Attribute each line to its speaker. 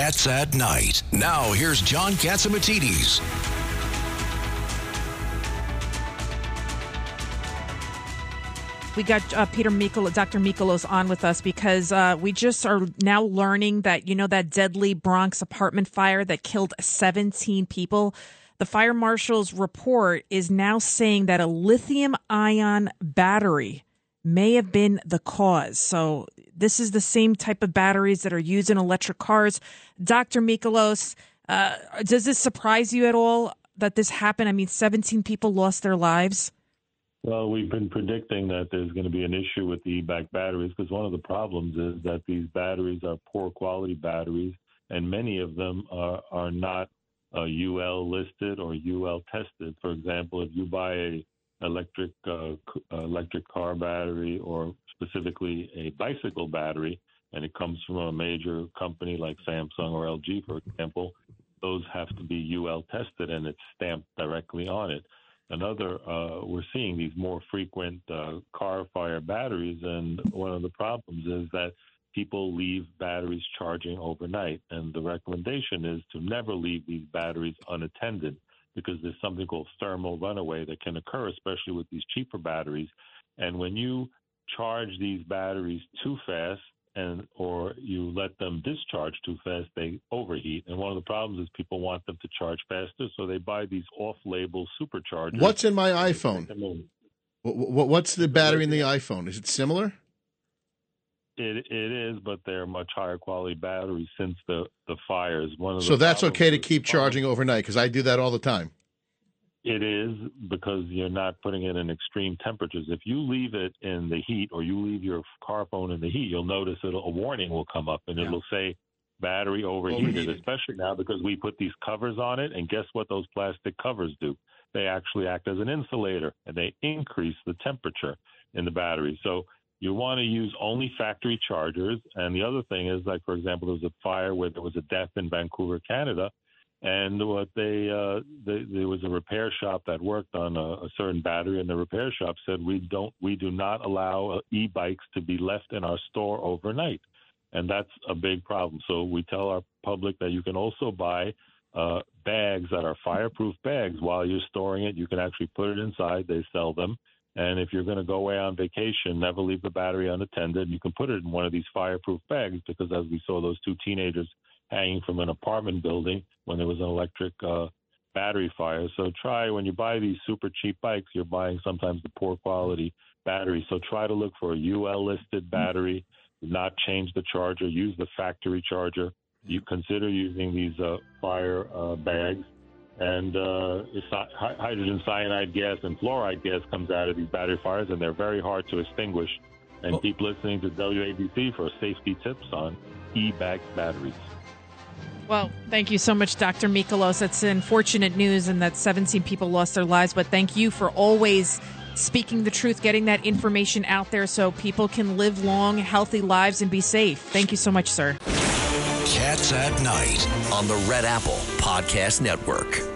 Speaker 1: Cats at Night. Now, here's John Catsimatidis.
Speaker 2: We got uh, Peter Mikol, Dr. Mikolos on with us because uh, we just are now learning that, you know, that deadly Bronx apartment fire that killed 17 people. The fire marshal's report is now saying that a lithium ion battery may have been the cause. So this is the same type of batteries that are used in electric cars. Dr. Mikolos, uh, does this surprise you at all that this happened? I mean, 17 people lost their lives.
Speaker 3: Well, we've been predicting that there's going to be an issue with the e-bike batteries because one of the problems is that these batteries are poor quality batteries, and many of them are, are not uh, UL listed or UL tested. For example, if you buy a electric uh, electric car battery or specifically a bicycle battery, and it comes from a major company like Samsung or LG, for example, those have to be UL tested and it's stamped directly on it. Another uh, we're seeing these more frequent uh, car fire batteries and one of the problems is that people leave batteries charging overnight and the recommendation is to never leave these batteries unattended because there's something called thermal runaway that can occur especially with these cheaper batteries. And when you charge these batteries too fast and or you let them discharge too fast, they overheat. And one of the problems is people want them to charge faster, so they buy these off-label superchargers.
Speaker 4: What's in my iPhone? What's the battery in the iPhone? Is it similar?
Speaker 3: It it is, but they're much higher quality batteries since the the fires. One of
Speaker 4: so that's okay to keep charging overnight because I do that all the time.
Speaker 3: It is because you're not putting it in extreme temperatures. If you leave it in the heat or you leave your car phone in the heat, you'll notice that a warning will come up and yeah. it'll say battery overheated, overheated, especially now because we put these covers on it. And guess what those plastic covers do? They actually act as an insulator and they increase the temperature in the battery. So you want to use only factory chargers. And the other thing is, like, for example, there was a fire where there was a death in Vancouver, Canada and what they, uh, they there was a repair shop that worked on a, a, certain battery, and the repair shop said we don't we do not allow uh, e-bikes to be left in our store overnight, and that's a big problem. So we tell our public that you can also buy uh, bags that are fireproof bags while you're storing it. You can actually put it inside. They sell them. And if you're going to go away on vacation, never leave the battery unattended. You can put it in one of these fireproof bags because, as we saw those two teenagers hanging from an apartment building when there was an electric uh, battery fire. So try when you buy these super cheap bikes, you're buying sometimes the poor quality battery. So try to look for a UL listed battery. Not change the charger. Use the factory charger. You consider using these uh, fire uh, bags. And uh, hydrogen cyanide gas and fluoride gas comes out of these battery fires, and they're very hard to extinguish. And oh. keep listening to WABC for safety tips on e-bike batteries.
Speaker 2: Well, thank you so much, Dr. Mikolos. It's unfortunate news and that 17 people lost their lives, but thank you for always speaking the truth, getting that information out there so people can live long, healthy lives and be safe. Thank you so much, sir.
Speaker 1: Cats at Night
Speaker 5: on the Red Apple Podcast Network.